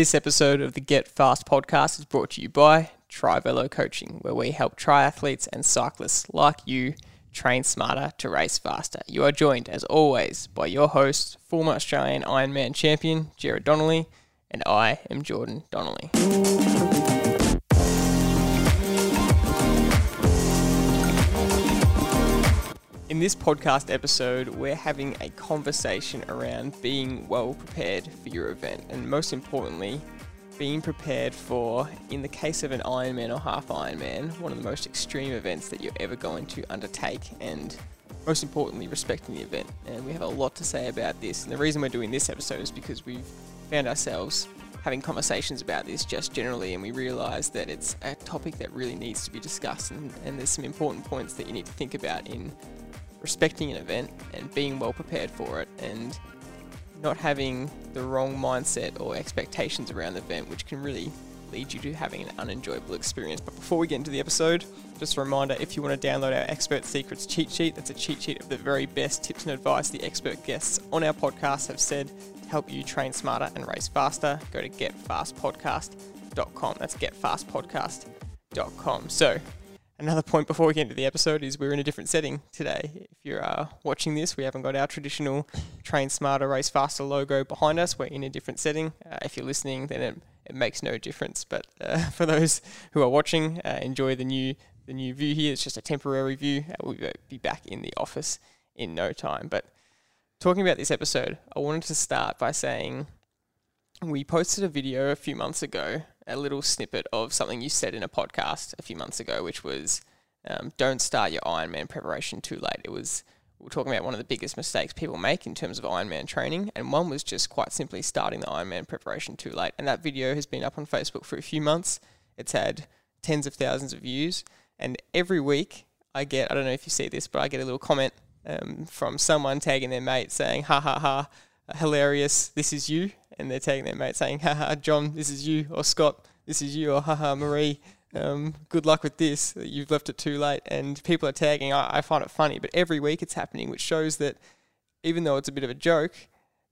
This episode of the Get Fast podcast is brought to you by Trivelo Coaching, where we help triathletes and cyclists like you train smarter to race faster. You are joined, as always, by your host, former Australian Ironman champion, Jared Donnelly, and I am Jordan Donnelly. In this podcast episode, we're having a conversation around being well prepared for your event, and most importantly, being prepared for, in the case of an Ironman or half Ironman, one of the most extreme events that you're ever going to undertake, and most importantly, respecting the event. And we have a lot to say about this. And the reason we're doing this episode is because we've found ourselves having conversations about this just generally, and we realise that it's a topic that really needs to be discussed, and, and there's some important points that you need to think about in respecting an event and being well prepared for it and not having the wrong mindset or expectations around the event, which can really lead you to having an unenjoyable experience. But before we get into the episode, just a reminder if you want to download our Expert Secrets cheat sheet, that's a cheat sheet of the very best tips and advice the expert guests on our podcast have said to help you train smarter and race faster. Go to getfastpodcast.com. That's getfastpodcast.com. So, Another point before we get into the episode is we're in a different setting today. If you're uh, watching this, we haven't got our traditional Train Smarter, Race Faster logo behind us. We're in a different setting. Uh, if you're listening, then it, it makes no difference. But uh, for those who are watching, uh, enjoy the new the new view here. It's just a temporary view. Uh, we'll be back in the office in no time. But talking about this episode, I wanted to start by saying we posted a video a few months ago a little snippet of something you said in a podcast a few months ago, which was um, don't start your Ironman preparation too late. It was we were talking about one of the biggest mistakes people make in terms of Ironman training, and one was just quite simply starting the Ironman preparation too late. And that video has been up on Facebook for a few months. It's had tens of thousands of views, and every week I get I don't know if you see this, but I get a little comment um, from someone tagging their mate saying, "Ha ha ha." Hilarious, this is you. And they're tagging their mate saying, haha, John, this is you. Or Scott, this is you. Or haha, Marie, um, good luck with this. You've left it too late. And people are tagging. I, I find it funny. But every week it's happening, which shows that even though it's a bit of a joke,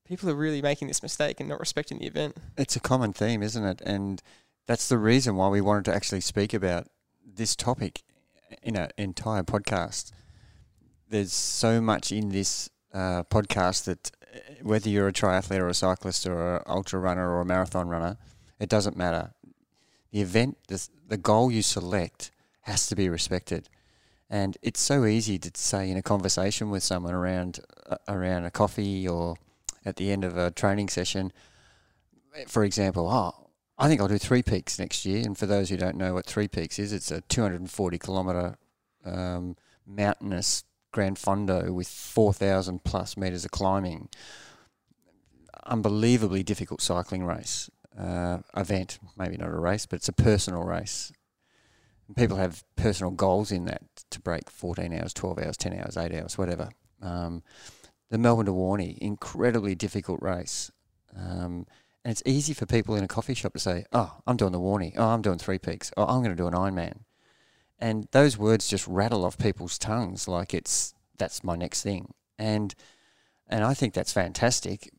people are really making this mistake and not respecting the event. It's a common theme, isn't it? And that's the reason why we wanted to actually speak about this topic in an entire podcast. There's so much in this uh, podcast that whether you're a triathlete or a cyclist or an ultra runner or a marathon runner, it doesn't matter. The event, the, the goal you select has to be respected. And it's so easy to say in a conversation with someone around uh, around a coffee or at the end of a training session, for example, oh, I think I'll do Three Peaks next year. And for those who don't know what Three Peaks is, it's a 240 kilometre um, mountainous Gran Fondo with 4,000 plus metres of climbing. Unbelievably difficult cycling race, uh, event, maybe not a race, but it's a personal race. People have personal goals in that to break 14 hours, 12 hours, 10 hours, 8 hours, whatever. Um, the Melbourne to Warney, incredibly difficult race. Um, and it's easy for people in a coffee shop to say, oh, I'm doing the Warney. Oh, I'm doing Three Peaks. Oh, I'm going to do an Ironman and those words just rattle off people's tongues like it's that's my next thing. And and I think that's fantastic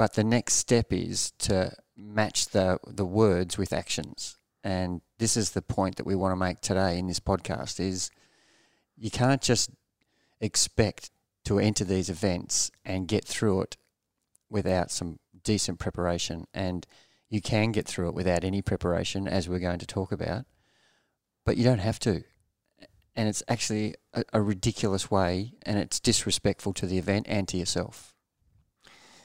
but the next step is to match the the words with actions. And this is the point that we want to make today in this podcast is you can't just expect to enter these events and get through it without some decent preparation. And you can get through it without any preparation as we're going to talk about but you don't have to. And it's actually a, a ridiculous way, and it's disrespectful to the event and to yourself.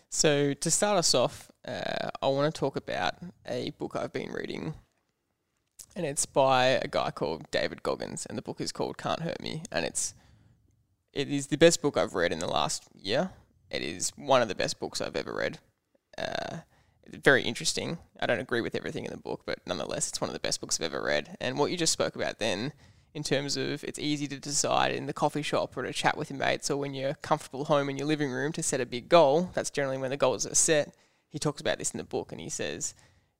So, to start us off, uh, I want to talk about a book I've been reading, and it's by a guy called David Goggins, and the book is called Can't Hurt Me, and it's it is the best book I've read in the last year. It is one of the best books I've ever read. Uh, very interesting. I don't agree with everything in the book, but nonetheless, it's one of the best books I've ever read. And what you just spoke about then, in terms of it's easy to decide in the coffee shop or to chat with your mates or when you're comfortable home in your living room to set a big goal. That's generally when the goals are set. He talks about this in the book, and he says,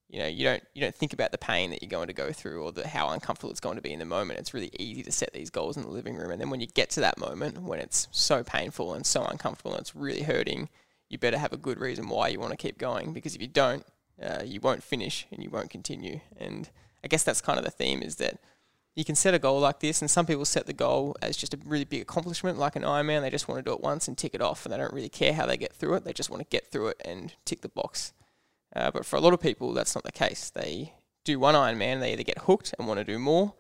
you know, you don't you don't think about the pain that you're going to go through or the how uncomfortable it's going to be in the moment. It's really easy to set these goals in the living room, and then when you get to that moment when it's so painful and so uncomfortable and it's really hurting you better have a good reason why you want to keep going because if you don't, uh, you won't finish and you won't continue. And I guess that's kind of the theme is that you can set a goal like this, and some people set the goal as just a really big accomplishment, like an Ironman. They just want to do it once and tick it off, and they don't really care how they get through it. They just want to get through it and tick the box. Uh, but for a lot of people, that's not the case. They do one Ironman, they either get hooked and want to do more,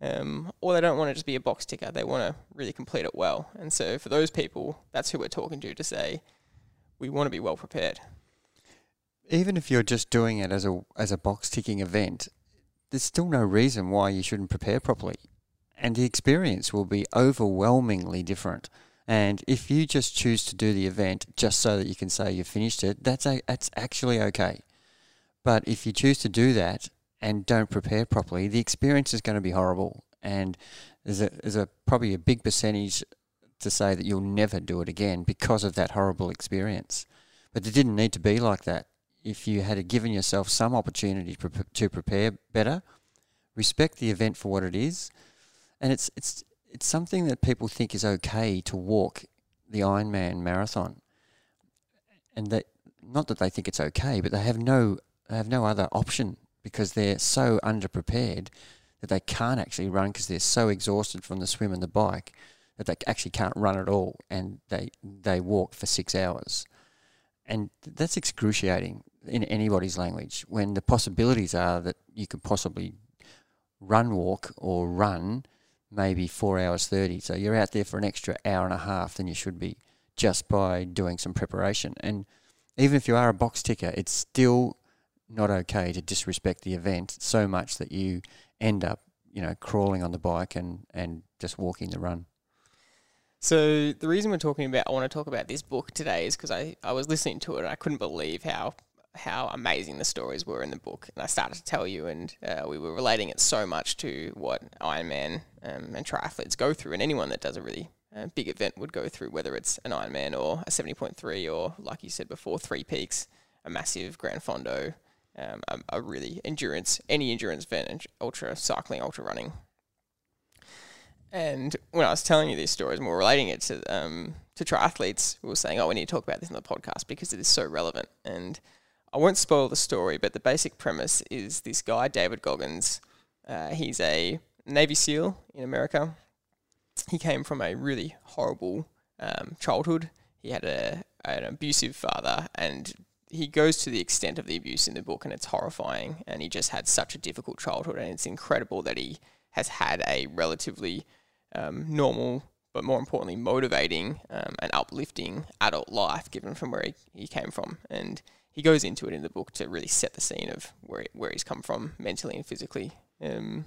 um, or they don't want to just be a box ticker. They want to really complete it well. And so for those people, that's who we're talking to to say we want to be well prepared. Even if you're just doing it as a as a box ticking event, there's still no reason why you shouldn't prepare properly. And the experience will be overwhelmingly different. And if you just choose to do the event just so that you can say you finished it, that's a, that's actually okay. But if you choose to do that and don't prepare properly, the experience is going to be horrible. And there's a, there's a probably a big percentage to say that you'll never do it again because of that horrible experience. But it didn't need to be like that. If you had given yourself some opportunity to prepare better, respect the event for what it is, and it's it's it's something that people think is okay to walk the Ironman marathon, and that not that they think it's okay, but they have no they have no other option because they're so underprepared that they can't actually run because they're so exhausted from the swim and the bike that they actually can't run at all, and they they walk for six hours, and that's excruciating in anybody's language when the possibilities are that you could possibly run walk or run maybe four hours 30 so you're out there for an extra hour and a half than you should be just by doing some preparation. And even if you are a box ticker it's still not okay to disrespect the event so much that you end up you know crawling on the bike and and just walking the run so the reason we're talking about I want to talk about this book today is because I, I was listening to it and I couldn't believe how how amazing the stories were in the book. And I started to tell you, and uh, we were relating it so much to what Ironman um, and triathletes go through, and anyone that does a really uh, big event would go through, whether it's an Ironman or a 70.3, or like you said before, Three Peaks, a massive Gran Fondo, um, a, a, really endurance, any endurance event, ultra cycling, ultra running. And when I was telling you these stories we are relating it to um, to triathletes, we were saying, "Oh, we need to talk about this in the podcast because it is so relevant." And I won't spoil the story, but the basic premise is this guy, David Goggins. Uh, he's a Navy SEAL in America. He came from a really horrible um, childhood. He had a, an abusive father, and he goes to the extent of the abuse in the book, and it's horrifying. And he just had such a difficult childhood, and it's incredible that he has had a relatively um, normal, but more importantly, motivating um, and uplifting adult life, given from where he, he came from. And he goes into it in the book to really set the scene of where where he's come from mentally and physically. Um,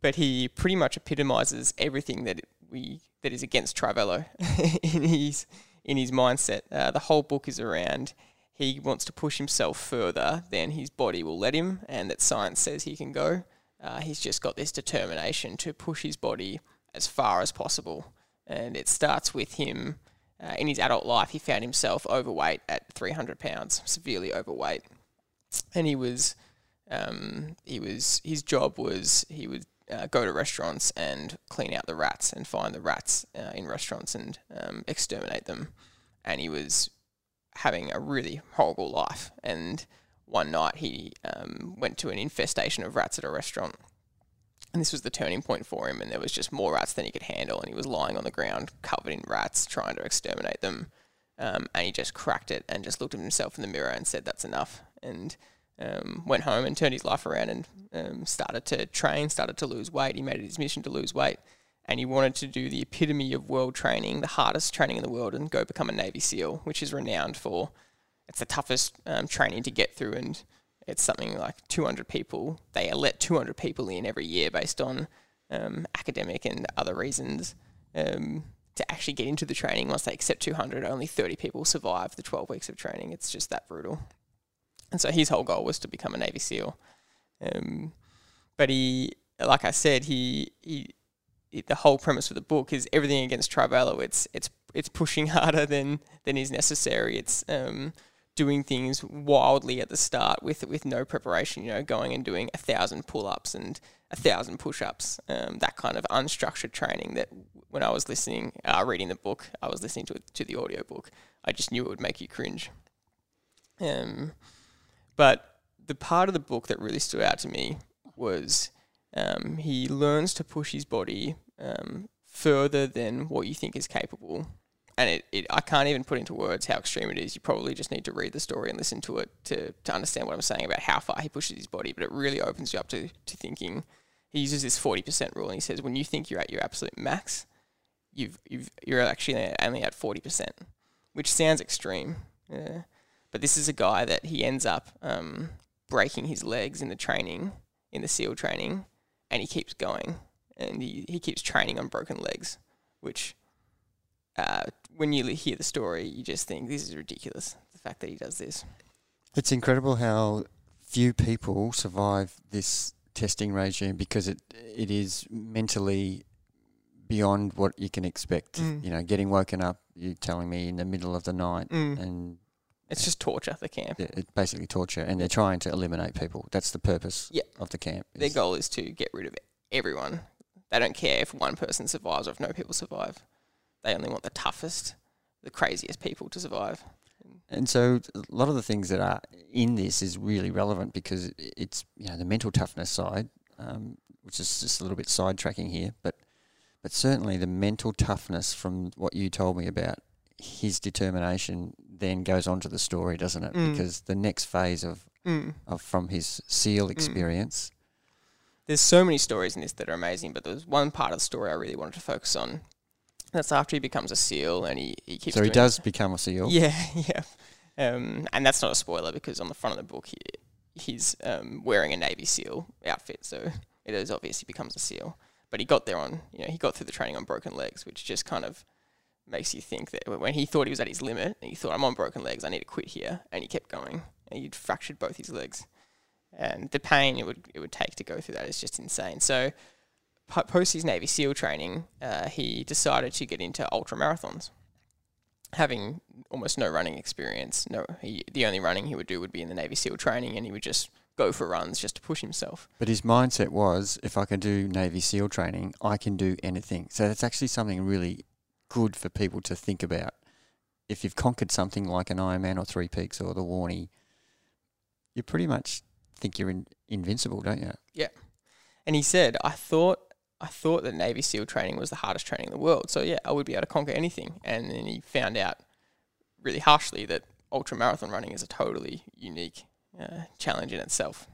but he pretty much epitomizes everything that we that is against Trivelo in his in his mindset. Uh, the whole book is around he wants to push himself further than his body will let him, and that science says he can go. Uh, he's just got this determination to push his body as far as possible, and it starts with him uh, in his adult life, he found himself overweight at 300 pounds, severely overweight, and he was, um, he was, his job was he would uh, go to restaurants and clean out the rats and find the rats uh, in restaurants and um, exterminate them, and he was having a really horrible life. And one night he um, went to an infestation of rats at a restaurant and this was the turning point for him, and there was just more rats than he could handle, and he was lying on the ground covered in rats, trying to exterminate them. Um, and he just cracked it and just looked at himself in the mirror and said, "That's enough." And um, went home and turned his life around and um, started to train, started to lose weight. He made it his mission to lose weight, and he wanted to do the epitome of world training, the hardest training in the world, and go become a Navy SEAL, which is renowned for it's the toughest um, training to get through and it's something like 200 people. They let 200 people in every year based on um, academic and other reasons um, to actually get into the training. Once they accept 200, only 30 people survive the 12 weeks of training. It's just that brutal. And so his whole goal was to become a Navy SEAL. Um, but he, like I said, he, he, he, the whole premise of the book is everything against Trivelo. It's it's it's pushing harder than than is necessary. It's um, doing things wildly at the start with with no preparation. You know, going and doing a thousand pull ups and a thousand push ups. Um, that kind of unstructured training that when I was listening, uh, reading the book, I was listening to it, to the audio book. I just knew it would make you cringe. Um, But the part of the book that really stood out to me was um, he learns to push his body um, further than what you think is capable. And it, it, I can't even put into words how extreme it is. You probably just need to read the story and listen to it to, to understand what I'm saying about how far he pushes his body. But it really opens you up to, to thinking. He uses this 40% rule and he says, when you think you're at your absolute max, you've, you've, you're actually only at 40%, which sounds extreme. Yeah. But this is a guy that he ends up um, breaking his legs in the training, in the SEAL training, and he keeps going. And he, he keeps training on broken legs, which uh, when you hear the story, you just think this is ridiculous. The fact that he does this. It's incredible how few people survive this testing regime because it it is mentally beyond what you can expect. Mm. You know, getting woken up, you telling me in the middle of the night, Mm. and It's just torture, the camp. it- it's basically torture. And they're trying to eliminate people. That's the purpose Yeah. of the camp. Their goal is to get rid of everyone. They don't care if one person survives or if no people survive. They only want the toughest, the craziest people to survive. And so a lot of the things that are in this is really relevant because it's you know the mental toughness side, um, which is just a little bit sidetracking here, but but certainly the mental toughness from what you told me about his determination then goes on to the story, doesn't it? Mm. Because the next phase of, Mm. of from his SEAL experience, There's so many stories in this that are amazing, but there's one part of the story I really wanted to focus on. That's after he becomes a SEAL and he, he keeps so he does become a SEAL. Yeah, yeah. Um, and that's not a spoiler because on the front of the book, he, he's um, wearing a Navy SEAL outfit, so it is obvious he becomes a SEAL. But he got there on, you know, he got through the training on broken legs, which just kind of makes you think that when he thought he was at his limit, he thought, I'm on broken legs, I need to quit here, and he kept going, and he'd fractured both his legs, and the pain it would it would take to go through that is just insane. So. Po- Post his Navy SEAL training, uh, he decided to get into ultra marathons having almost no running experience. No, he, the only running he would do would be in the Navy SEAL training, and he would just go for runs just to push himself. But his mindset was, if I can do Navy SEAL training, I can do anything. So that's actually something really good for people to think about. If you've conquered something like an Ironman or Three Peaks or the Warney, you pretty much think you're in, invincible, don't you? Yeah. And he said, "I thought." I thought that Navy SEAL training was the hardest training in the world. So yeah, I would be able to conquer anything. And then he found out really harshly that ultra marathon running is a totally unique uh, challenge in itself.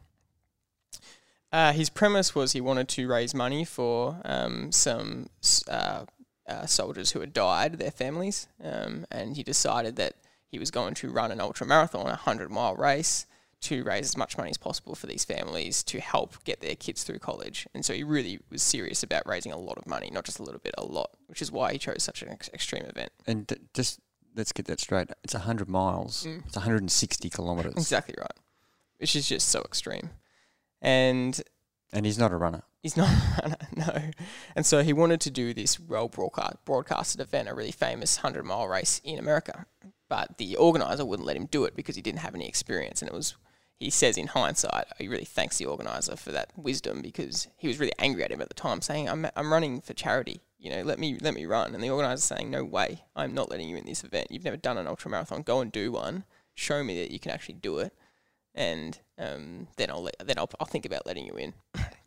Uh, his premise was he wanted to raise money for um, some uh, uh, soldiers who had died, their families, um, and he decided that he was going to run an ultra marathon, a hundred mile race, to raise as much money as possible for these families to help get their kids through college. And so he really was serious about raising a lot of money, not just a little bit, a lot, which is why he chose such an ex- extreme event. And d- just let's get that straight. It's 100 miles. Mm. It's 160 kilometres. Exactly right, which is just so extreme. And And he's not a runner. He's not a runner, no. And so he wanted to do this well broadcast, broadcasted event, a really famous 100 mile race in America. But the organizer wouldn't let him do it because he didn't have any experience. And it was, he says in hindsight, he really thanks the organizer for that wisdom because he was really angry at him at the time, saying, I'm, I'm running for charity. You know, let me let me run. And the organizer saying, No way, I'm not letting you in this event. You've never done an ultra marathon. Go and do one. Show me that you can actually do it, and um, then I'll let, then I'll, I'll think about letting you in.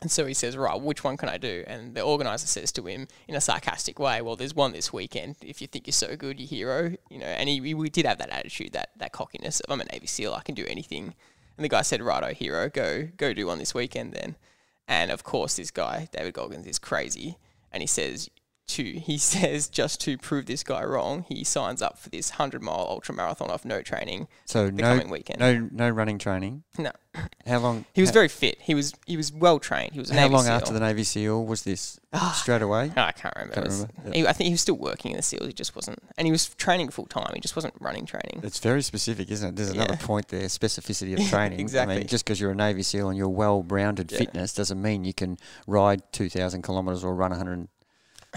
And so he says, right, which one can I do? And the organizer says to him in a sarcastic way, well, there's one this weekend. If you think you're so good, you hero, you know. And he, we did have that attitude, that that cockiness of I'm a Navy SEAL, I can do anything. And the guy said, righto, oh, hero, go go do one this weekend then. And of course, this guy David Goggins is crazy, and he says to he says just to prove this guy wrong, he signs up for this hundred mile ultra marathon off no training So the no, coming weekend. no, no running training. No. How long? He was how, very fit. He was he was well trained. He was a How Navy long SEAL. after the Navy SEAL was this? Ah, Straight away. No, I can't remember. Can't was- remember. he- I think he was still working in the SEALs. He just wasn't, and he was training full time. He just wasn't running training. It's very specific, isn't it? There's another Yeah. point there: specificity of training. I Exactly. mean, just because you're a Navy SEAL and you're well-rounded Yeah. fitness doesn't mean you can ride 2,000 kilometres or run 100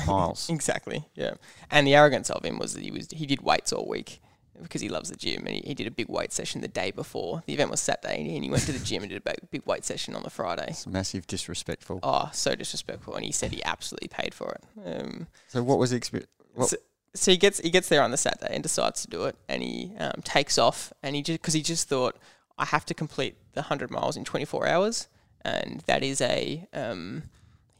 miles. Exactly. Yeah. And the arrogance of him was that he was he did weights all week because he loves the gym, and he, he did a big weight session the day before the event was Saturday, and he went to the gym and did a big, big weight session on the Friday. it's massive disrespectful. Oh, so disrespectful! And he said he absolutely paid for it. Um, So what was the experience? So- so he gets he gets there on the Saturday and decides to do it, and he um, takes off, and he just because he just thought I have to complete the 100 miles in 24 hours. And that is a, um,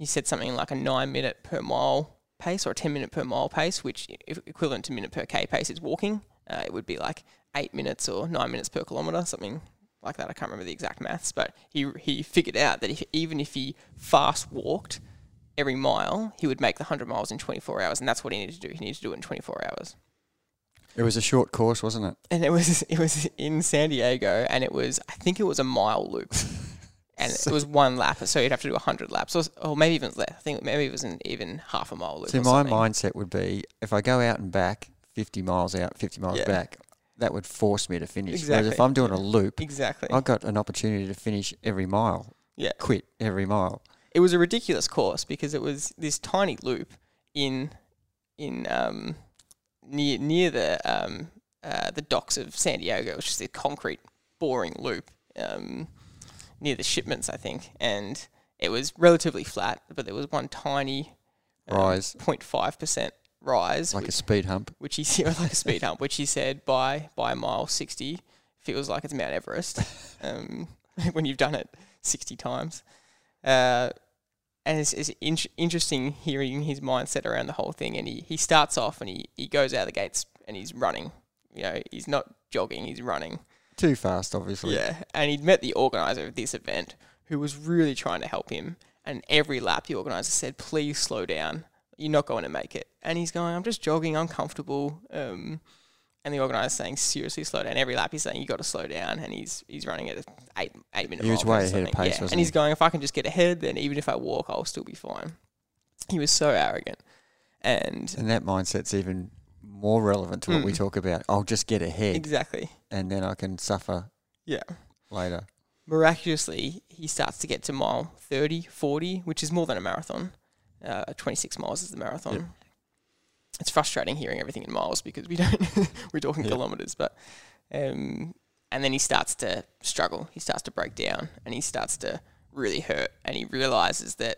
he said something like a nine minute per mile pace or a 10 minute per mile pace, which equivalent to minute per K pace is walking. Uh, it would be like eight minutes or nine minutes per kilometre, something like that. I can't remember the exact maths, but he, he figured out that if, even if he fast walked every mile, he would make the 100 miles in 24 hours. And that's what he needed to do. He needed to do it in 24 hours It was a short course, wasn't it? and it was it was in San Diego, and it was I think it was a mile loop, and it was one lap, so you'd have to do hundred laps, or, or maybe even less. I think maybe it was an even half a mile loop. See, my mindset would be if I go out and back 50 miles out, 50 miles Yeah. back, that would force me to finish. Whereas if I'm doing a loop, exactly. I've got an opportunity to finish every mile, Yeah, quit every mile. it was a ridiculous course because it was this tiny loop in in um near near the um uh, the docks of San Diego. which is a concrete, boring loop um, near the shipments, I think, and it was relatively flat, but there was one tiny um, Rise. 0.5 percent rise, Like a speed hump. which he said like a speed hump, which he said by by mile sixty feels like it's Mount Everest um, when you've done it sixty times. Uh, and it's, it's in- interesting hearing his mindset around the whole thing. And he, he starts off and he, he goes out of the gates and he's running. You know, he's not jogging, he's running. Too fast, obviously. Yeah, and he'd met the organizer of this event who was really trying to help him. And every lap, the organizer said, "Please slow down. You're not going to make it." And he's going, "I'm just jogging. I'm comfortable." Um, and the organizer's saying, "Seriously, slow down." Every lap, he's saying, "You got to slow down." And he's he's running at a eight eight minute. He was way ahead of pace, Yeah. And he's he? going, "If I can just get ahead, then even if I walk, I'll still be fine." He was so arrogant, and And that mindset's even more relevant to what we Mm. talk about. I'll just get ahead exactly, and then I can suffer yeah. later. miraculously, he starts to get to mile 30, 40, which is more than a marathon. Uh, 26 miles is the marathon. Yep. It's frustrating hearing everything in miles because we don't, we're talking Yep. kilometers, but, um, and then he starts to struggle. He starts to break down and he starts to really hurt. And he realizes that,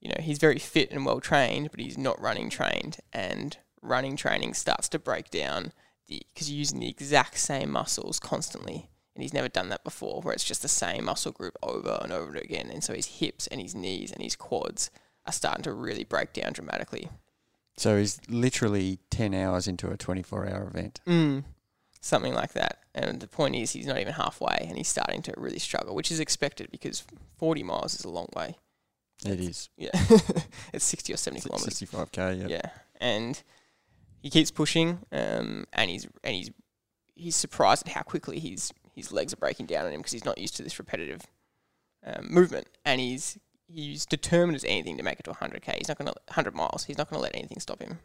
you know, he's very fit and well trained, but he's not running trained. And running training starts to break down because you're using the exact same muscles constantly and he's never done that before, where it's just the same muscle group over and over and again. And so his hips and his knees and his quads are starting to really break down dramatically. So he's literally 10 hours into a 24 hour event. Mm. Something like that. And the point is, he's not even halfway and he's starting to really struggle, which is expected because 40 miles is a long way. It is. Yeah. it's 60 or 70 kilometers. 65k, yeah. Yeah, and he keeps pushing, um, and he's and he's he's surprised at how quickly his his legs are breaking down on him because he's not used to this repetitive um, movement, and he's he's determined as anything to make it to 100k. He's not going to 100 miles. He's not going to let anything stop him.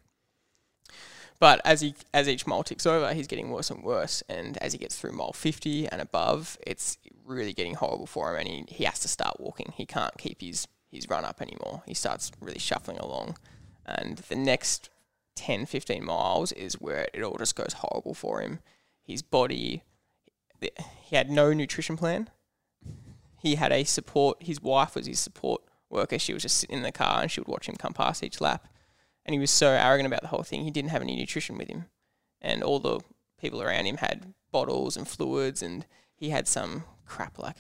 But as he as each mile ticks over, he's getting worse and worse, and as he gets through mile 50 and above, it's really getting horrible for him, and he, he has to start walking. He can't keep his his run up anymore. He starts really shuffling along, and the next 10, 15 miles is where it all just goes horrible for him. His body, he had no nutrition plan. He had a support. His wife was his support worker. She was just sitting in the car and she would watch him come past each lap. And he was so arrogant about the whole thing. He didn't have any nutrition with him, and all the people around him had bottles and fluids, and he had some crap like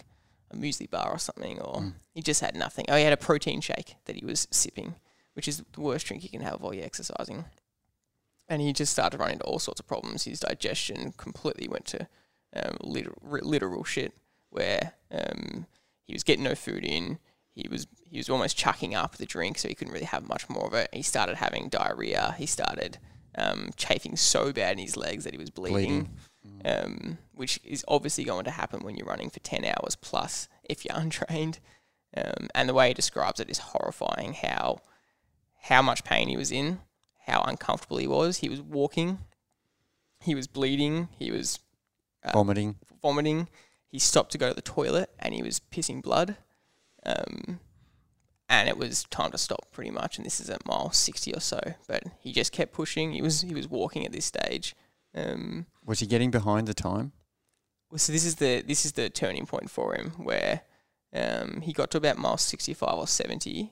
a muesli bar or something, or Mm. he just had nothing. Oh, he had a protein shake that he was sipping, which is the worst drink you can have while you're exercising. And he just started running into all sorts of problems. His digestion completely went to um, literal, literal shit, where um, he was getting no food in. He was he was almost chucking up the drink, so he couldn't really have much more of it. He started having diarrhea. He started um, chafing so bad in his legs that he was bleeding Bleeding. um, which is obviously going to happen when you're running for 10 hours plus if you're untrained. Um, and the way he describes it is horrifying how how much pain he was in, how uncomfortable he was. He was walking, he was bleeding, he was Vomiting. vomiting. He stopped to go to the toilet and he was pissing blood. Um, and it was time to stop pretty much. And this is at mile 60 or so. But he just kept pushing. He was he was walking at this stage. Um, Was he getting behind the time? well, so this is the this is the turning point for him where um, he got to about mile 65 or 70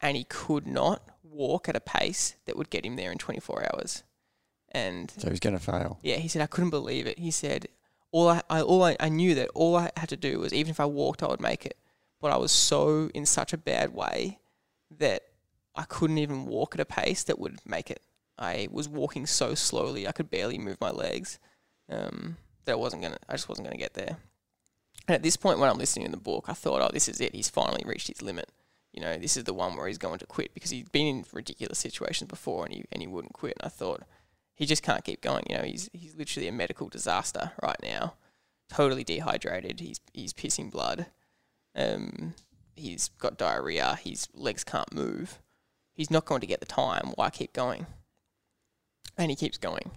and he could not walk at a pace that would get him there in 24 hours. And So he's going to fail. yeah, he said, I couldn't believe it. He said, all I, I all I, I knew that all I had to do was even if I walked, I would make it. But I was so in such a bad way that I couldn't even walk at a pace that would make it. I was walking so slowly, I could barely move my legs. Um, that I wasn't gonna, I just wasn't gonna get there. And at this point, when I'm listening to the book, I thought, oh, this is it. He's finally reached his limit. You know, this is the one where he's going to quit because he'd been in ridiculous situations before and he and he wouldn't quit. And I thought, he just can't keep going. You know, he's he's literally a medical disaster right now. Totally dehydrated. He's he's pissing blood. Um, he's got diarrhea. His legs can't move. He's not going to get the time. Why keep going? And he keeps going,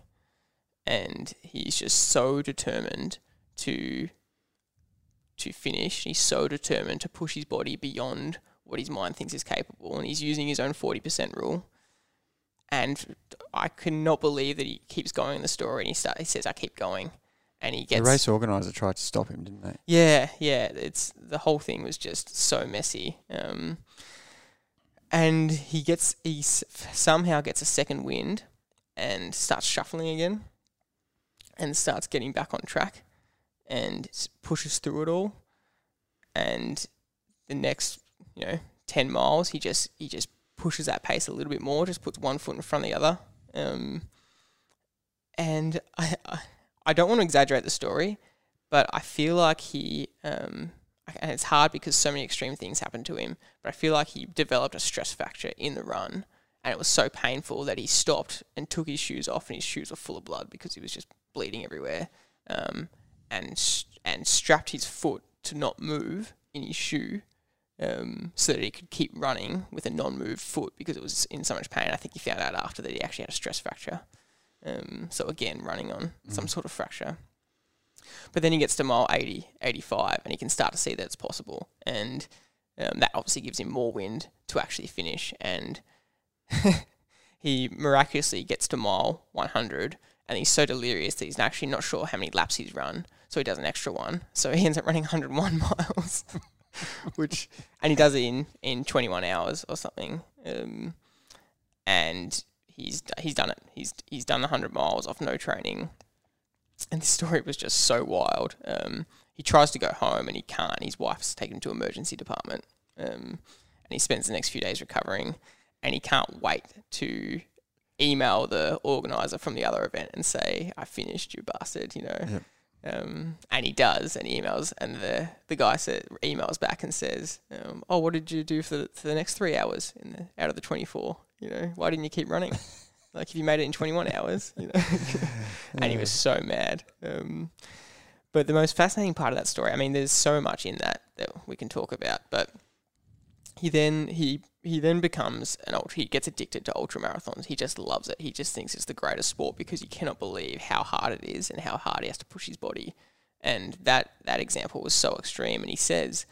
and he's just so determined to to finish. He's so determined to push his body beyond what his mind thinks is capable, and he's using his own forty percent rule and I cannot believe that he keeps going in the story and he start, he says I keep going and he gets the race organizer tried to stop him, didn't they? Yeah, yeah. It's the whole thing was just so messy. Um, and he gets he somehow gets a second wind and starts shuffling again and starts getting back on track and pushes through it all. And the next, you know, ten miles, he just he just pushes that pace a little bit more, just puts one foot in front of the other. Um, and I, I don't want to exaggerate the story, but I feel like he, um, and it's hard because so many extreme things happened to him, but I feel like he developed a stress fracture in the run. And it was so painful that he stopped and took his shoes off, and his shoes were full of blood because he was just bleeding everywhere. Um, and and strapped his foot to not move in his shoe um, so that he could keep running with a non-moved foot because it was in so much pain. I think he found out after that he actually had a stress fracture. Um, so again, running on mm. some sort of fracture. But then he gets to mile 80, 85, and he can start to see that it's possible. And um, that obviously gives him more wind to actually finish. And he miraculously gets to mile 100, and he's so delirious that he's actually not sure how many laps he's run. So he does an extra one. So he ends up running 101 miles. which and he does it in in 21 hours or something. Um, and he's he's done it. He's he's done 100 miles off no training. And this story was just so wild. Um, he tries to go home and he can't. His wife's taken him to emergency department. Um, and he spends the next few days recovering. And he can't wait to email the organizer from the other event and say, "I finished, you bastard," you know. Yep. Um, and he does, and he emails, and the the guy said, emails back and says, um, "Oh, what did you do for the, for the next three hours in the, out of the twenty four? You know, why didn't you keep running? like if you made it in twenty one hours, you know." and he was so mad. Um, but the most fascinating part of that story, I mean, there's so much in that that we can talk about, but he then he he then becomes an ultra. He gets addicted to ultra marathons. He just loves it. He just thinks it's the greatest sport because you cannot believe how hard it is and how hard he has to push his body. And that that example was so extreme. And he says,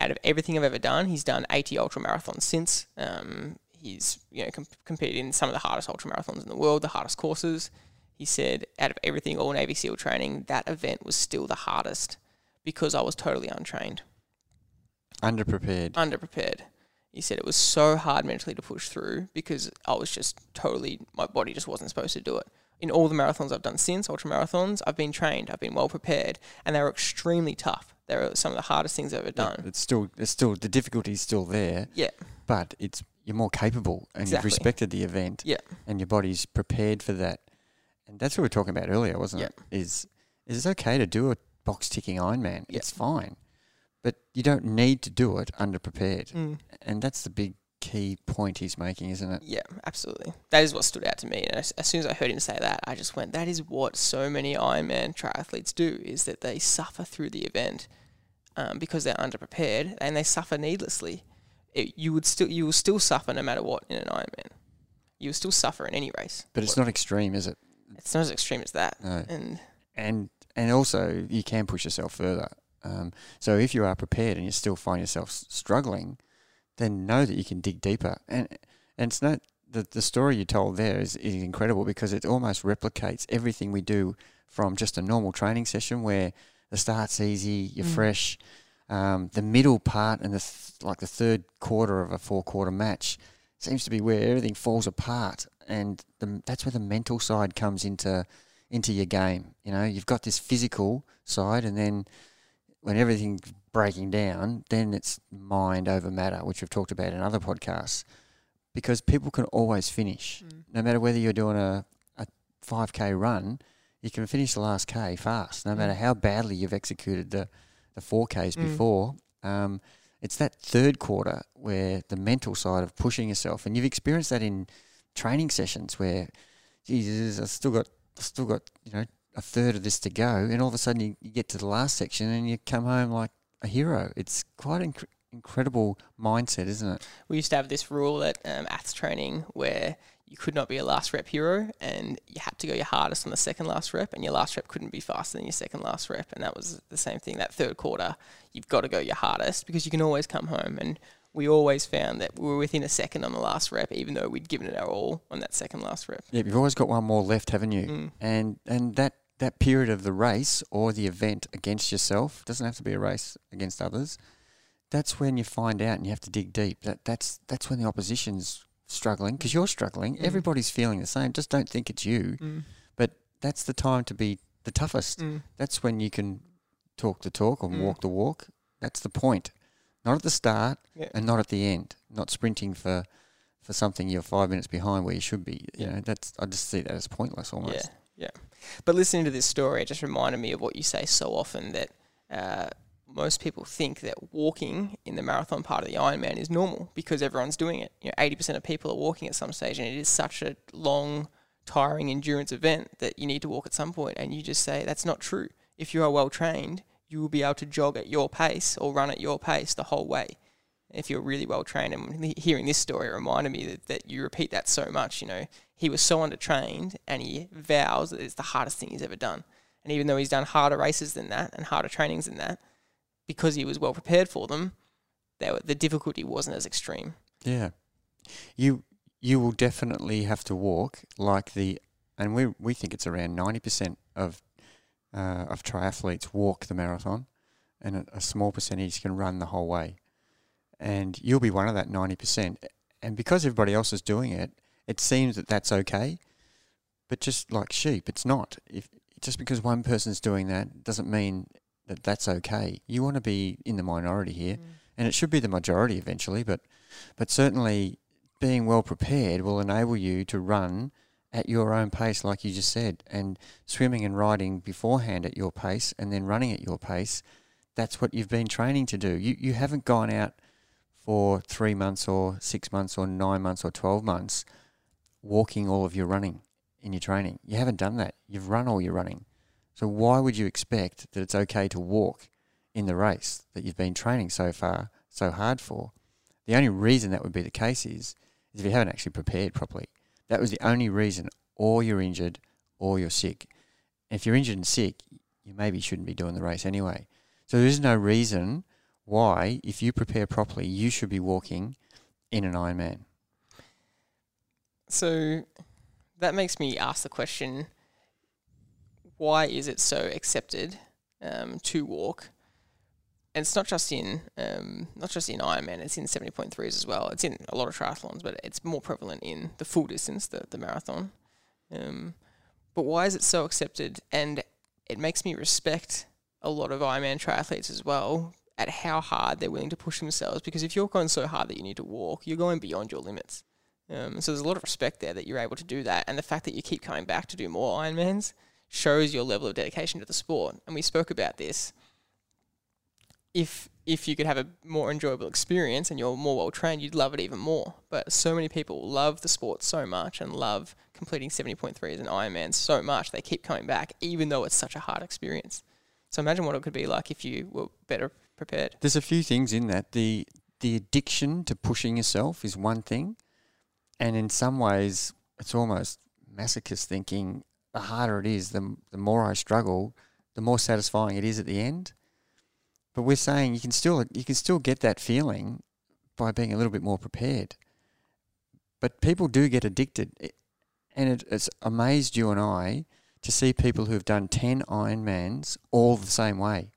out of everything I've ever done, he's done 80 ultra marathons since. Um, he's you know com- competed in some of the hardest ultra marathons in the world, the hardest courses. He said, out of everything, all Navy SEAL training, that event was still the hardest because I was totally untrained. Underprepared. Underprepared. He said it was so hard mentally to push through because I was just totally, my body just wasn't supposed to do it. In all the marathons I've done since, ultra marathons, I've been trained, I've been well prepared, and they were extremely tough. They were some of the hardest things I've ever done. It's still, it's still, the difficulty is still there. Yeah. But it's, you're more capable and exactly. you've respected the event. Yeah. And your body's prepared for that. And that's what we were talking about earlier, wasn't yeah. it? Is, is it okay to do a box ticking Ironman? Yeah. It's fine but you don't need to do it underprepared. Mm. And that's the big key point he's making, isn't it? Yeah, absolutely. That is what stood out to me. And as, as, soon as I heard him say that, I just went, that is what so many Ironman triathletes do, is that they suffer through the event um, because they're underprepared and they suffer needlessly. It, you would still you will still suffer no matter what in an Ironman. You will still suffer in any race. But it's not extreme, is it? It's not as extreme as that. No. And and and also you can push yourself further. Um, so if you are prepared and you still find yourself struggling, then know that you can dig deeper. And and it's not the the story you told there is, is incredible because it almost replicates everything we do from just a normal training session where the start's easy, you're mm. fresh. Um, the middle part and the th- like the third quarter of a four quarter match seems to be where everything falls apart, and the, that's where the mental side comes into into your game. You know, you've got this physical side, and then when everything's breaking down, then it's mind over matter, which we've talked about in other podcasts. Because people can always finish, Mm. no matter whether you're doing a, a 5k run, you can finish the last k fast, no matter Mm. how badly you've executed the, the 4ks Mm. before. Um, it's that third quarter where the mental side of pushing yourself, and you've experienced that in training sessions where, Jesus, I've still got, I've still got, you know, a third of this to go, and all of a sudden you, you get to the last section and you come home like a hero. It's quite inc- incredible mindset, isn't it? We used to have this rule at um, ATHS training where you could not be a last rep hero and you had to go your hardest on the second last rep and your last rep couldn't be faster than your second last rep and that was the same thing that third quarter you've got to go your hardest because you can always come home and we always found that we were within a second on the last rep even though we'd given it our all on that second last rep Yeah, you've always got one more left, haven't you? Mm. And and that that period of the race or the event against yourself doesn't have to be a race against others. That's when you find out and you have to dig deep. That that's that's when the opposition's struggling because you're struggling. Mm. Everybody's feeling the same. Just don't think it's you. Mm. But that's the time to be the toughest. Mm. That's when you can talk the talk and Mm. walk the walk. That's the point. Not at the start Yeah. and not at the end. Not sprinting for for something you're five minutes behind where you should be. You Yeah. know, that's I just see that as pointless almost. Yeah, yeah. But listening to this story, it just reminded me of what you say so often that uh, most people think that walking in the marathon part of the Ironman is normal because everyone's doing it. You know, eighty percent of people are walking at some stage, and it is such a long, tiring endurance event that you need to walk at some point. And you just say that's not true. If you are well trained, you will be able to jog at your pace or run at your pace the whole way. If you're really well trained, and hearing this story reminded me that, that you repeat that so much. You know, he was so undertrained and he vows that it's the hardest thing he's ever done. And even though he's done harder races than that and harder trainings than that, because he was well prepared for them, were, the difficulty wasn't as extreme. Yeah. You you will definitely have to walk like the and we we think it's around ninety percent of uh, of triathletes walk the marathon and a, a small percentage can run the whole way. And you'll be one of that ninety percent. And because everybody else is doing it, it seems that that's okay. But just like sheep, it's not. If just because one person's doing that doesn't mean that that's okay. You want to be in the minority here mm. and it should be the majority eventually, but but certainly being well prepared will enable you to run at your own pace, like you just said, and swimming and riding beforehand at your pace, and then running at your pace. That's what you've been training to do. You you haven't gone out for three months or six months or nine months or twelve months walking all of your running in your training. You haven't done that. You've run all your running. So why would you expect that it's okay to walk in the race that you've been training so far so hard for? The only reason that would be the case is, is if you haven't actually prepared properly. That was the only reason, or you're injured, or you're sick. If you're injured and sick, you maybe shouldn't be doing the race anyway. So there is no reason why, if you prepare properly, you should be walking in an Ironman. So that makes me ask the question why is it so accepted um, to walk? And it's not just in um, not just in Ironman, it's in seventy point threes as well. It's in a lot of triathlons, but it's more prevalent in the full distance, the, the marathon. Um, but why is it so accepted? And it makes me respect a lot of Ironman triathletes as well at how hard they're willing to push themselves. Because if you're going so hard that you need to walk, you're going beyond your limits. Um, so there's a lot of respect there that you're able to do that, and the fact that you keep coming back to do more Ironmans shows your level of dedication to the sport. And we spoke about this. If if you could have a more enjoyable experience and you're more well trained, you'd love it even more. But so many people love the sport so much and love completing 70.3s and Ironman so much they keep coming back, even though it's such a hard experience. So imagine what it could be like if you were better prepared. There's a few things in that. The the addiction to pushing yourself is one thing, and in some ways, it's almost masochist thinking. The harder it is, the the more I struggle, the more satisfying it is at the end. But we're saying you can still you can still get that feeling by being a little bit more prepared. But people do get addicted, and it, it's amazed you and I to see people who've done ten Ironmans all the same way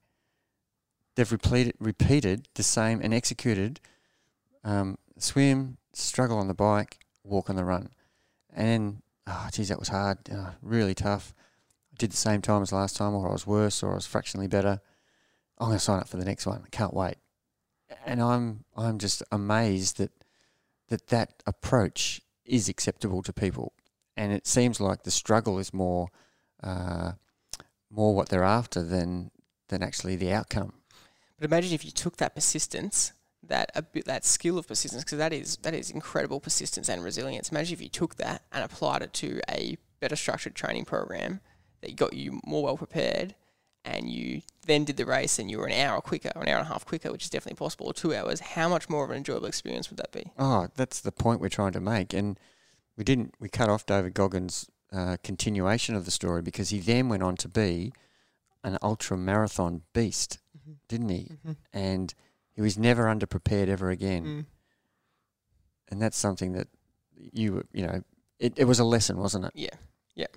they've repeated repeated the same and executed um, swim, struggle on the bike, walk on the run, and then oh geez, that was hard, uh, really tough. I did the same time as last time, or I was worse, or I was fractionally better. I'm going to sign up for the next one. I can't wait. And I'm I'm just amazed that that that approach is acceptable to people, and it seems like the struggle is more uh, more what they're after than than actually the outcome. But imagine if you took that persistence, that a bit, that skill of persistence, because that is that is incredible persistence and resilience. Imagine if you took that and applied it to a better structured training program that got you more well prepared, and you then did the race and you were an hour quicker, or an hour and a half quicker, which is definitely possible, or two hours. How much more of an enjoyable experience would that be? Oh, that's the point we're trying to make, and we didn't. We cut off David Goggins' uh, continuation of the story because he then went on to be an ultra marathon beast, Mm-hmm. didn't he? Mm-hmm. And he was never underprepared ever again. Mm. And that's something that you you know it, it was a lesson, wasn't it? Yeah, yeah.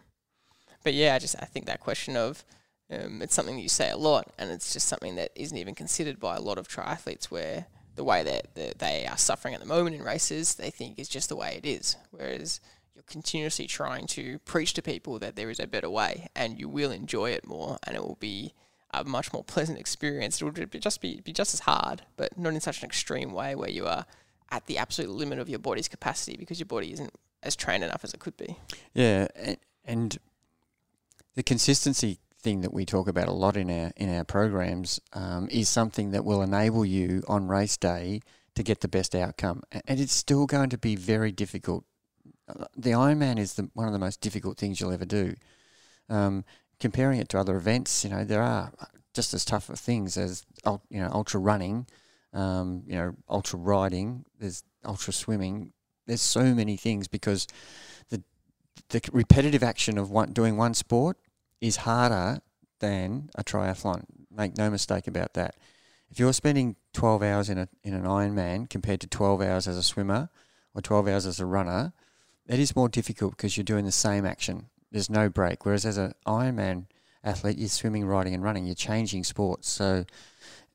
But yeah, I just I think that question of um, it's something that you say a lot, and it's just something that isn't even considered by a lot of triathletes. Where the way that that they are suffering at the moment in races, they think is just the way it is. Whereas you're continuously trying to preach to people that there is a better way, and you will enjoy it more, and it will be a much more pleasant experience. It would just be, be just as hard, but not in such an extreme way where you are at the absolute limit of your body's capacity because your body isn't as trained enough as it could be. Yeah, and, and the consistency thing that we talk about a lot in our in our programs um, is something that will enable you on race day to get the best outcome, and it's still going to be very difficult. Uh, The Ironman is the, one of the most difficult things you'll ever do. Um, comparing it to other events, you know, there are just as tough things as you know ultra running, um, you know, ultra riding. There's ultra swimming. There's so many things because the the repetitive action of one, doing one sport is harder than a triathlon. Make no mistake about that. If you're spending 12 hours in a in an Ironman compared to 12 hours as a swimmer or 12 hours as a runner, that is more difficult because you're doing the same action. There's no break. Whereas as an Ironman athlete, you're swimming, riding, and running. You're changing sports, so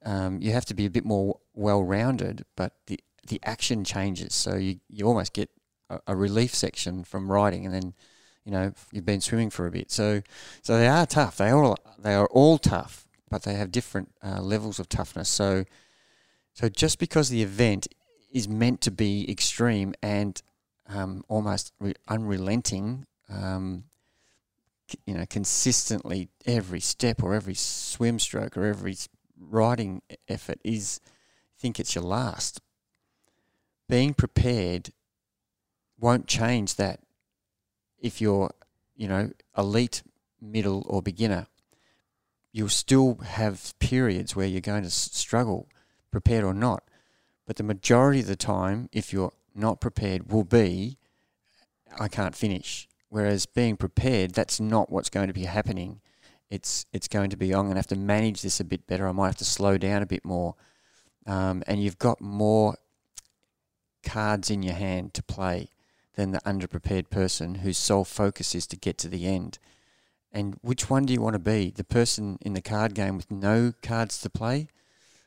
um, you have to be a bit more well-rounded. But the the action changes, so you you almost get a, a relief section from riding, and then you know you've been swimming for a bit. So so they are tough. They all they are all tough, but they have different uh, levels of toughness. So so just because the event is meant to be extreme and um, almost re- unrelenting, um, you know, consistently every step or every swim stroke or every riding effort is think it's your last. Being prepared won't change that if you're, you know, elite, middle, or beginner. You'll still have periods where you're going to struggle, prepared or not. But the majority of the time, if you're not prepared, will be, I can't finish. Whereas being prepared, that's not what's going to be happening. It's it's going to be I'm going to have to manage this a bit better. I might have to slow down a bit more, um, and you've got more cards in your hand to play than the underprepared person whose sole focus is to get to the end. And which one do you want to be? The person in the card game with no cards to play,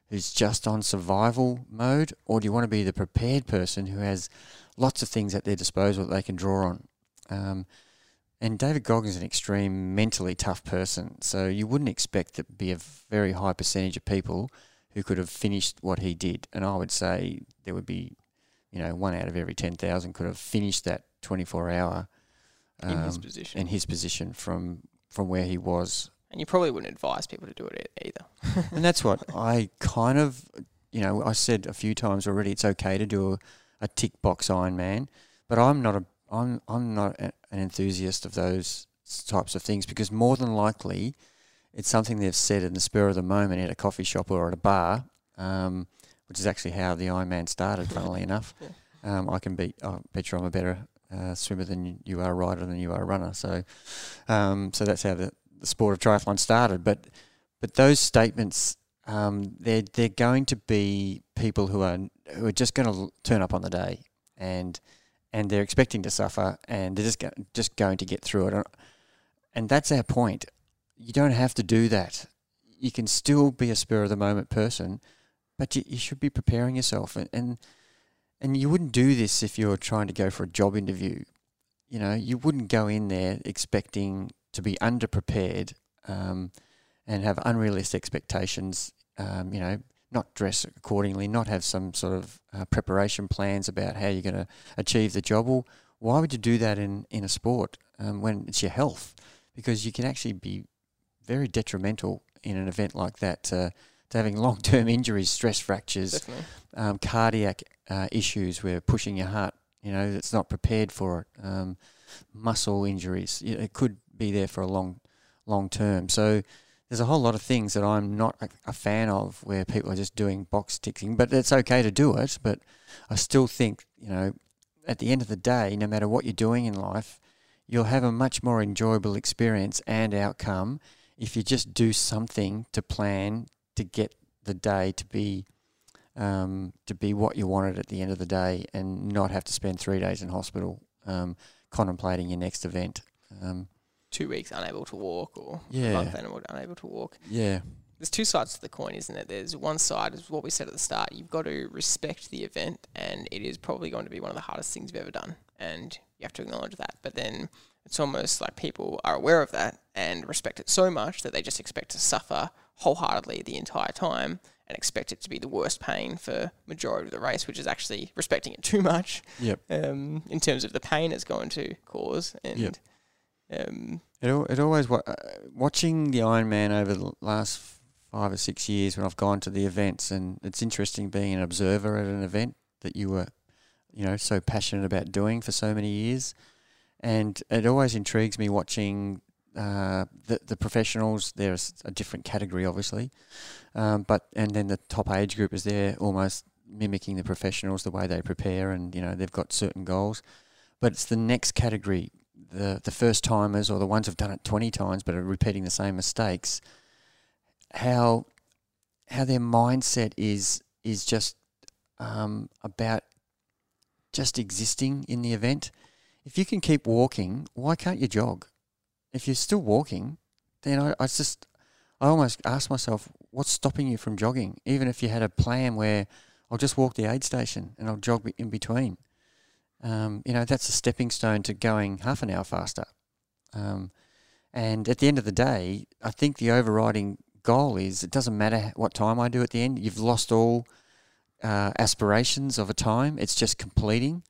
who's just on survival mode, or do you want to be the prepared person who has lots of things at their disposal that they can draw on? Um, and David Goggins is an extreme, mentally tough person, so you wouldn't expect to be a very high percentage of people who could have finished what he did. And I would say there would be, you know, one out of every ten thousand could have finished that twenty-four hour in his um, position. in his position from from where he was And you probably wouldn't advise people to do it either. and that's what I kind of, you know, I said a few times already. It's okay to do a, a tick box Ironman, but I'm not a, I'm, I'm not a, an enthusiast of those types of things because more than likely, it's something they've said in the spur of the moment at a coffee shop or at a bar, um, which is actually how the Ironman started. Funnily enough, Yeah. um, I can be, I bet you I'm a better uh, swimmer than you- are a rider than you are a runner. So, um, so that's how the, the sport of triathlon started. But but those statements, um, they're they're going to be people who are who are just going to turn up on the day, and and they're expecting to suffer, and they're just go, just going to get through it. And that's our point. You don't have to do that. You can still be a spur of the moment person, but you, you should be preparing yourself. And, and and you wouldn't do this if you're trying to go for a job interview. You know, you wouldn't go in there expecting to be underprepared um, and have unrealistic expectations. Um, you know, not dress accordingly, not have some sort of uh, preparation plans about how you're going to achieve the job. Well, why would you do that in, in a sport um, when it's your health? Because you can actually be very detrimental in an event like that to, to having long term injuries, stress fractures, um, cardiac uh, issues where pushing your heart, you know, it's not prepared for it, um, muscle injuries. It could be there for a long, long term. So there's a whole lot of things that I'm not a, fan of where people are just doing box ticking, but it's okay to do it. But I still think, you know, at the end of the day, no matter what you're doing in life, you'll have a much more enjoyable experience and outcome if you just do something to plan to get the day to be um, to be what you wanted at the end of the day and not have to spend three days in hospital um, contemplating your next event. Um, two weeks unable to walk or yeah. a month unable to walk. Yeah. There's two sides to the coin, isn't it? There's one side is what we said at the start. You've got to respect the event, and it is probably going to be one of the hardest things you've ever done, and you have to acknowledge that. But then it's almost like people are aware of that and respect it so much that they just expect to suffer wholeheartedly the entire time and expect it to be the worst pain for majority of the race, which is actually respecting it too much. Yep. Um, in terms of the pain it's going to cause, and Yep. Um, It, it always wa- uh, watching the Ironman over the last five or six years when I've gone to the events, and it's interesting being an observer at an event that you were, you know, so passionate about doing for so many years, and it always intrigues me watching uh, the the professionals. There's a different category, obviously, um, but and then the top age group is there, almost mimicking the professionals, the way they prepare, and you know they've got certain goals. But it's the next category the the first timers or the ones who've done it twenty times but are repeating the same mistakes, how how their mindset is is just um, about just existing in the event. If you can keep walking, why can't you jog? If you're still walking, then I, I just I almost ask myself, what's stopping you from jogging? Even if you had a plan where I'll just walk the aid station and I'll jog in between um, you know, that's a stepping stone to going half an hour faster. Um, and at the end of the day, I think the overriding goal is it doesn't matter what time I do at the end. You've lost all uh, aspirations of a time. It's just completing.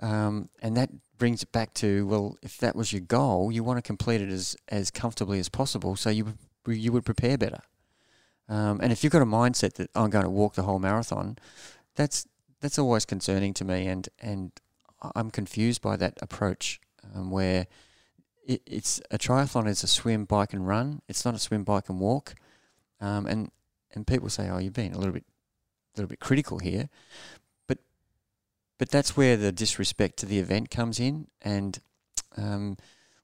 Um, and that brings it back to well, if that was your goal, you want to complete it as, as comfortably as possible. So you you would prepare better. Um, and if you've got a mindset that I'm going to walk the whole marathon, that's that's always concerning to me. And and I'm confused by that approach um, where it, it's a triathlon is a swim, bike, and run. It's not a swim, bike, and walk. Um, and and people say, "Oh, you've been a little bit, little bit critical here," but but that's where the disrespect to the event comes in, and um,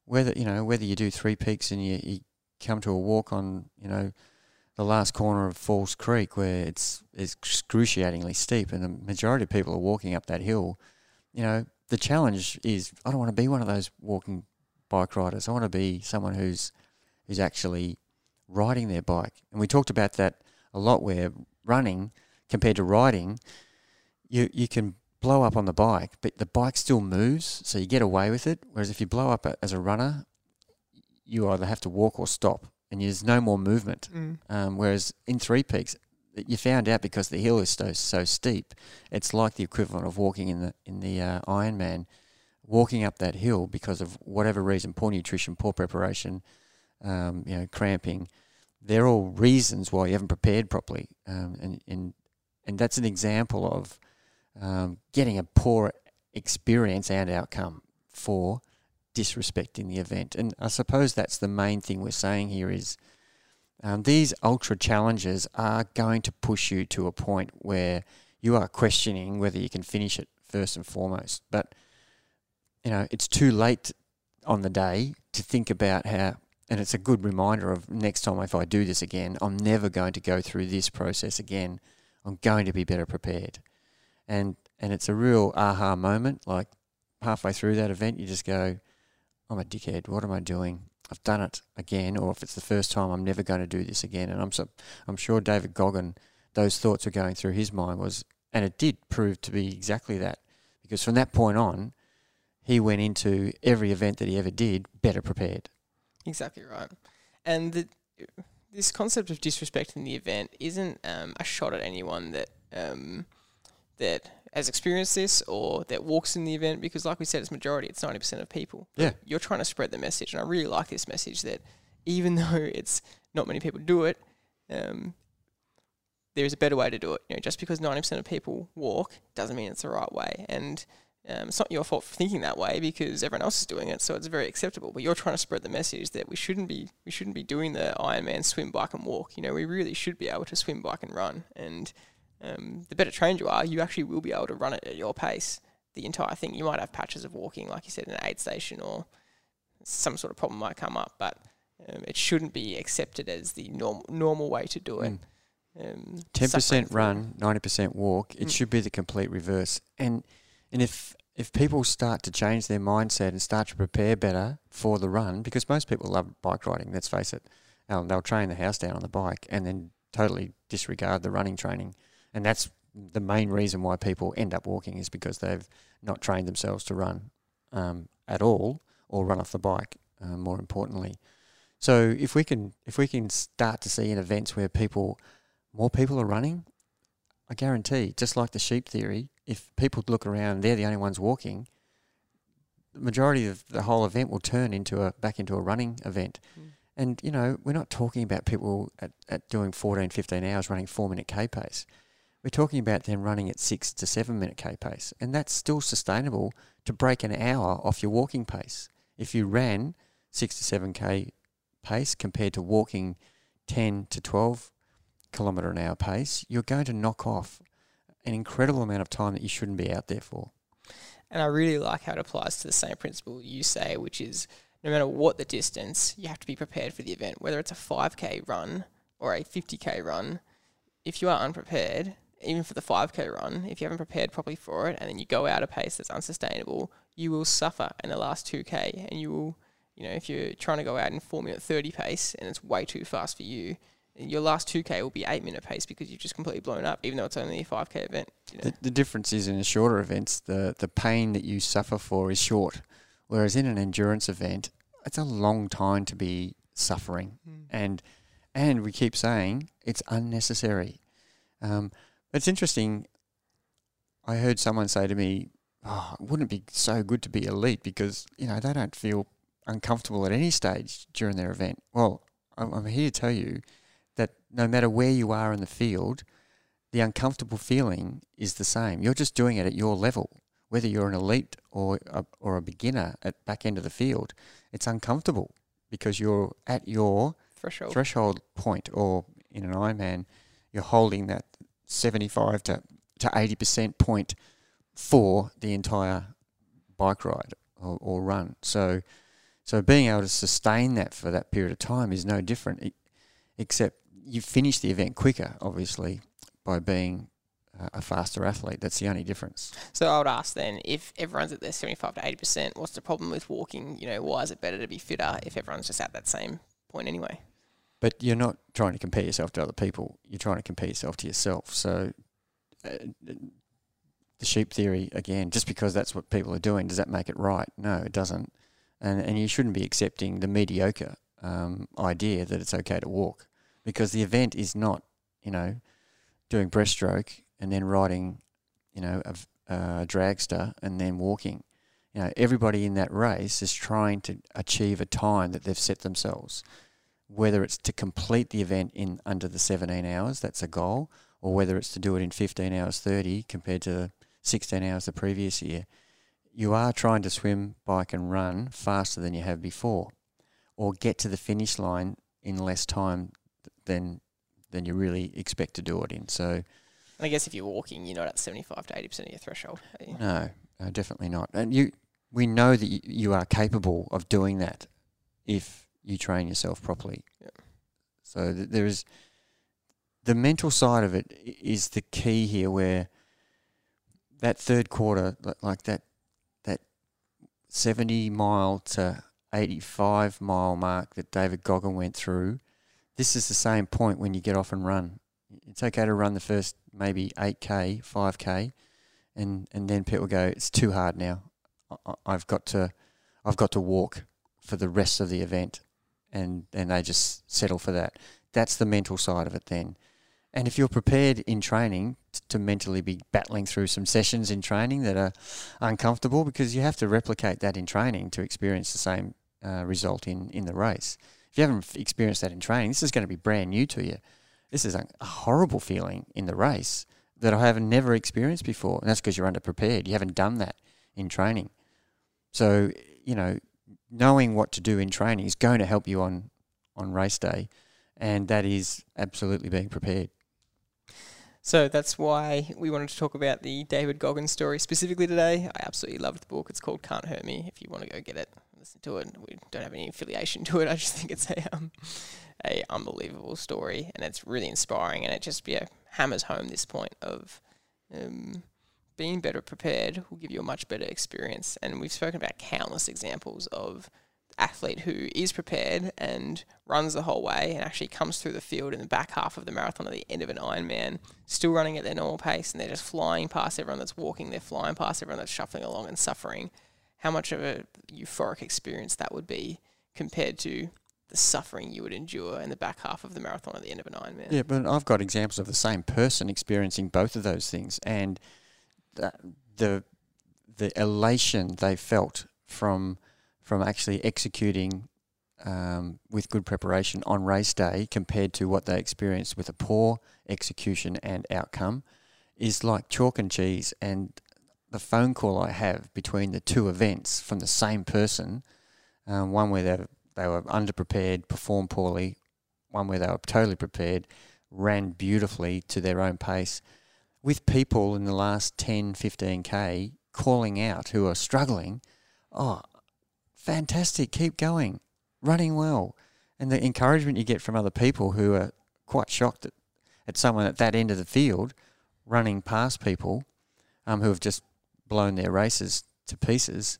whether you know whether you do three peaks and you, you come to a walk on you know the last corner of Falls Creek where it's it's excruciatingly steep, and the majority of people are walking up that hill you know, the challenge is I don't want to be one of those walking bike riders. I want to be someone who's who's actually riding their bike. And we talked about that a lot where running compared to riding, you you can blow up on the bike, but the bike still moves, so you get away with it. Whereas if you blow up as a runner, you either have to walk or stop, and there's no more movement. mm. Um, whereas in Three Peaks, you found out because the hill is so so steep. It's like the equivalent of walking in the in the uh, Ironman, walking up that hill because of whatever reason, poor nutrition, poor preparation, um, you know, cramping. They're all reasons why you haven't prepared properly, um, and and and that's an example of um, getting a poor experience and outcome for disrespecting the event. And I suppose that's the main thing we're saying here is um, these ultra challenges are going to push you to a point where you are questioning whether you can finish it first and foremost. But you know, it's too late on the day to think about how. And it's a good reminder of next time if I do this again, I'm never going to go through this process again. I'm going to be better prepared. And and it's a real aha moment. Like halfway through that event, you just go, I'm a dickhead. What am I doing? I've done it again, or if it's the first time, I'm never going to do this again. And I'm so, I'm sure David Goggin, those thoughts were going through his mind was, and it did prove to be exactly that, because from that point on, he went into every event that he ever did better prepared. Exactly right. And the, this concept of disrespecting the event isn't um, a shot at anyone that um, that has experienced this or that walks in the event because, like we said, it's majority. It's ninety percent of people. Yeah. You're trying to spread the message, and I really like this message that even though it's not many people do it, um, there is a better way to do it. You know, just because ninety percent of people walk doesn't mean it's the right way, and um, it's not your fault for thinking that way because everyone else is doing it, so it's very acceptable. But you're trying to spread the message that we shouldn't be we shouldn't be doing the Ironman swim, bike, and walk. You know, we really should be able to swim, bike, and run. And um, the better trained you are, you actually will be able to run it at your pace. The entire thing. You might have patches of walking, like you said, in an aid station, or some sort of problem might come up, but um, it shouldn't be accepted as the normal normal way to do it. Mm. Um, 10% run, ninety percent walk. It Mm. should be the complete reverse. And and if if people start to change their mindset and start to prepare better for the run, because most people love bike riding. Let's face it, um, they'll train the house down on the bike and then totally disregard the running training, and that's the main reason why people end up walking is because they've not trained themselves to run um, at all or run off the bike. Uh, more importantly, so if we can if we can start to see in events where people more people are running, I guarantee, just like the sheep theory, if people look around, they're the only ones walking. The majority of the whole event will turn into a back into a running event. Mm. And you know, we're not talking about people at, at doing 14, 15 hours running four minute K pace. We're talking about them running at six to seven minute K pace. And that's still sustainable to break an hour off your walking pace. If you ran six to seven K pace compared to walking 10 to 12 kilometre an hour pace, you're going to knock off an incredible amount of time that you shouldn't be out there for. And I really like how it applies to the same principle you say, which is no matter what the distance, you have to be prepared for the event. Whether it's a 5K run or a 50K run, if you are unprepared, even for the 5K run, if you haven't prepared properly for it and then you go out a pace that's unsustainable, you will suffer in the last 2K. And you will, you know, if you're trying to go out in 4 minute 30 pace and it's way too fast for you, your last 2K will be 8 minute pace because you've just completely blown up, even though it's only a 5K event. You know? The, the difference is in the shorter events, the, the pain that you suffer for is short. Whereas in an endurance event, it's a long time to be suffering. and and we keep saying it's unnecessary. Um, it's interesting. I heard someone say to me, "Oh, it wouldn't be so good to be elite because you know they don't feel uncomfortable at any stage during their event." Well, I'm, I'm here to tell you that no matter where you are in the field, the uncomfortable feeling is the same. You're just doing it at your level, whether you're an elite or a, or a beginner at back end of the field. It's uncomfortable because you're at your Threshold. threshold point, or in an Ironman, you're holding that 75 to, to 80% point for the entire bike ride or, or run. So, so being able to sustain that for that period of time is no different, except you finish the event quicker, obviously, by being a faster athlete. That's the only difference. So I would ask then, if everyone's at their 75 to 80%, what's the problem with walking? You know, why is it better to be fitter if everyone's just at that same point anyway? But you're not trying to compare yourself to other people. You're trying to compare yourself to yourself. So, uh, the sheep theory again, just because that's what people are doing, does that make it right? No, it doesn't. And and you shouldn't be accepting the mediocre um, idea that it's okay to walk, because the event is not, you know, doing breaststroke and then riding, you know, a dragster and then walking. You know, everybody in that race is trying to achieve a time that they've set themselves whether it's to complete the event in under the 17 hours, that's a goal, or whether it's to do it in 15 hours 30 compared to 16 hours the previous year, you are trying to swim, bike, and run faster than you have before, or get to the finish line in less time than than you really expect to do it in. So And I guess if you're walking, you're not at 75 to 80% of your threshold. you? no, no, definitely not. And you, we know that you, you are capable of doing that if you train yourself properly. Yeah. So th- there is the mental side of it is the key here, where that third quarter, like that, that seventy mile to eighty-five mile mark that David Goggin went through. This is the same point when you get off and run. It's okay to run the first maybe eight k, five k, and and then people go, it's too hard now. I- I've got to, I've got to walk for the rest of the event. And and they just settle for that. That's the mental side of it then. And if you're prepared in training t- to mentally be battling through some sessions in training that are uncomfortable, because you have to replicate that in training to experience the same uh, result in, in the race. If you haven't experienced that in training, this is going to be brand new to you. This is a, a horrible feeling in the race that I have never experienced before. And that's because you're underprepared. You haven't done that in training. So, you know, knowing what to do in training is going to help you on, on race day. And that is absolutely being prepared. So that's why we wanted to talk about the David Goggins story specifically today. I absolutely loved the book. It's called Can't Hurt Me. If you want to go get it, listen to it. We don't have any affiliation to it. I just think it's a um, a unbelievable story, and it's really inspiring, and it just yeah hammers home this point of um, being better prepared will give you a much better experience. And we've spoken about countless examples of athlete who is prepared and runs the whole way and actually comes through the field in the back half of the marathon at the end of an Ironman, still running at their normal pace, and they're just flying past everyone that's walking, they're flying past everyone that's shuffling along and suffering. How much of a euphoric experience that would be compared to the suffering you would endure in the back half of the marathon at the end of an Ironman. Yeah, but I've got examples of the same person experiencing both of those things, and the, the elation they felt from from actually executing um, with good preparation on race day compared to what they experienced with a poor execution and outcome is like chalk and cheese. And the phone call I have between the two events from the same person, um, one where they they were underprepared, performed poorly, one where they were totally prepared, ran beautifully to their own pace, with people in the last 10, 15k calling out who are struggling. Oh, fantastic, keep going, running well. And the encouragement you get from other people who are quite shocked at, at someone at that end of the field running past people um, who have just blown their races to pieces,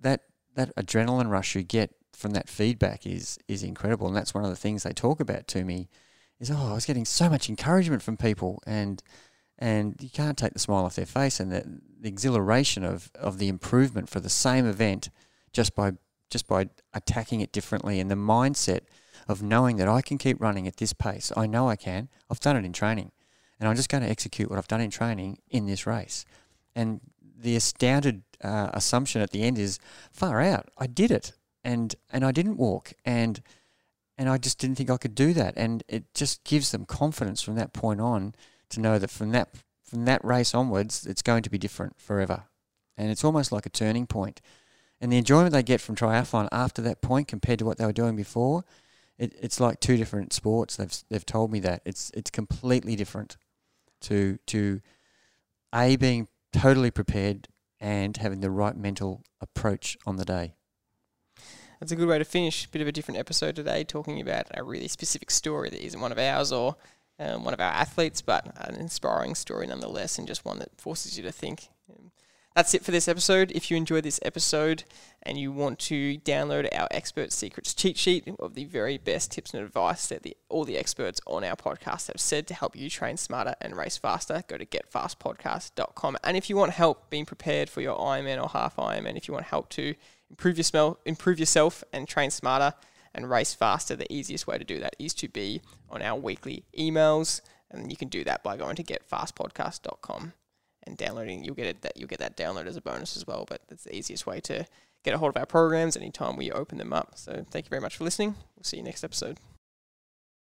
that, that adrenaline rush you get from that feedback is is incredible. And that's one of the things they talk about to me is, oh, I was getting so much encouragement from people and and you can't take the smile off their face and the, the exhilaration of, of the improvement for the same event just by just by attacking it differently and the mindset of knowing that I can keep running at this pace. I know I can. I've done it in training. And I'm just going to execute what I've done in training in this race. And the astounded uh, assumption at the end is far out. I did it. And and I didn't walk and and I just didn't think I could do that. And it just gives them confidence from that point on to know that from that from that race onwards, it's going to be different forever. And it's almost like a turning point. And the enjoyment they get from triathlon after that point compared to what they were doing before, it, it's like two different sports. They've they've told me that it's it's completely different to to a being totally prepared and having the right mental approach on the day. That's a good way to finish. Bit of a different episode today, talking about a really specific story that isn't one of ours or um, one of our athletes, but an inspiring story nonetheless, and just one that forces you to think. Um, that's it for this episode. If you enjoyed this episode and you want to download our expert secrets cheat sheet of the very best tips and advice that the, all the experts on our podcast have said to help you train smarter and race faster, go to getfastpodcast.com. And if you want help being prepared for your Ironman or half Ironman, if you want help to improve your smell, improve yourself and train smarter, and race faster, the easiest way to do that is to be on our weekly emails. And you can do that by going to getfastpodcast.com and downloading. You'll get it that you'll get that download as a bonus as well. But that's the easiest way to get a hold of our programs anytime we open them up. So thank you very much for listening. We'll see you next episode.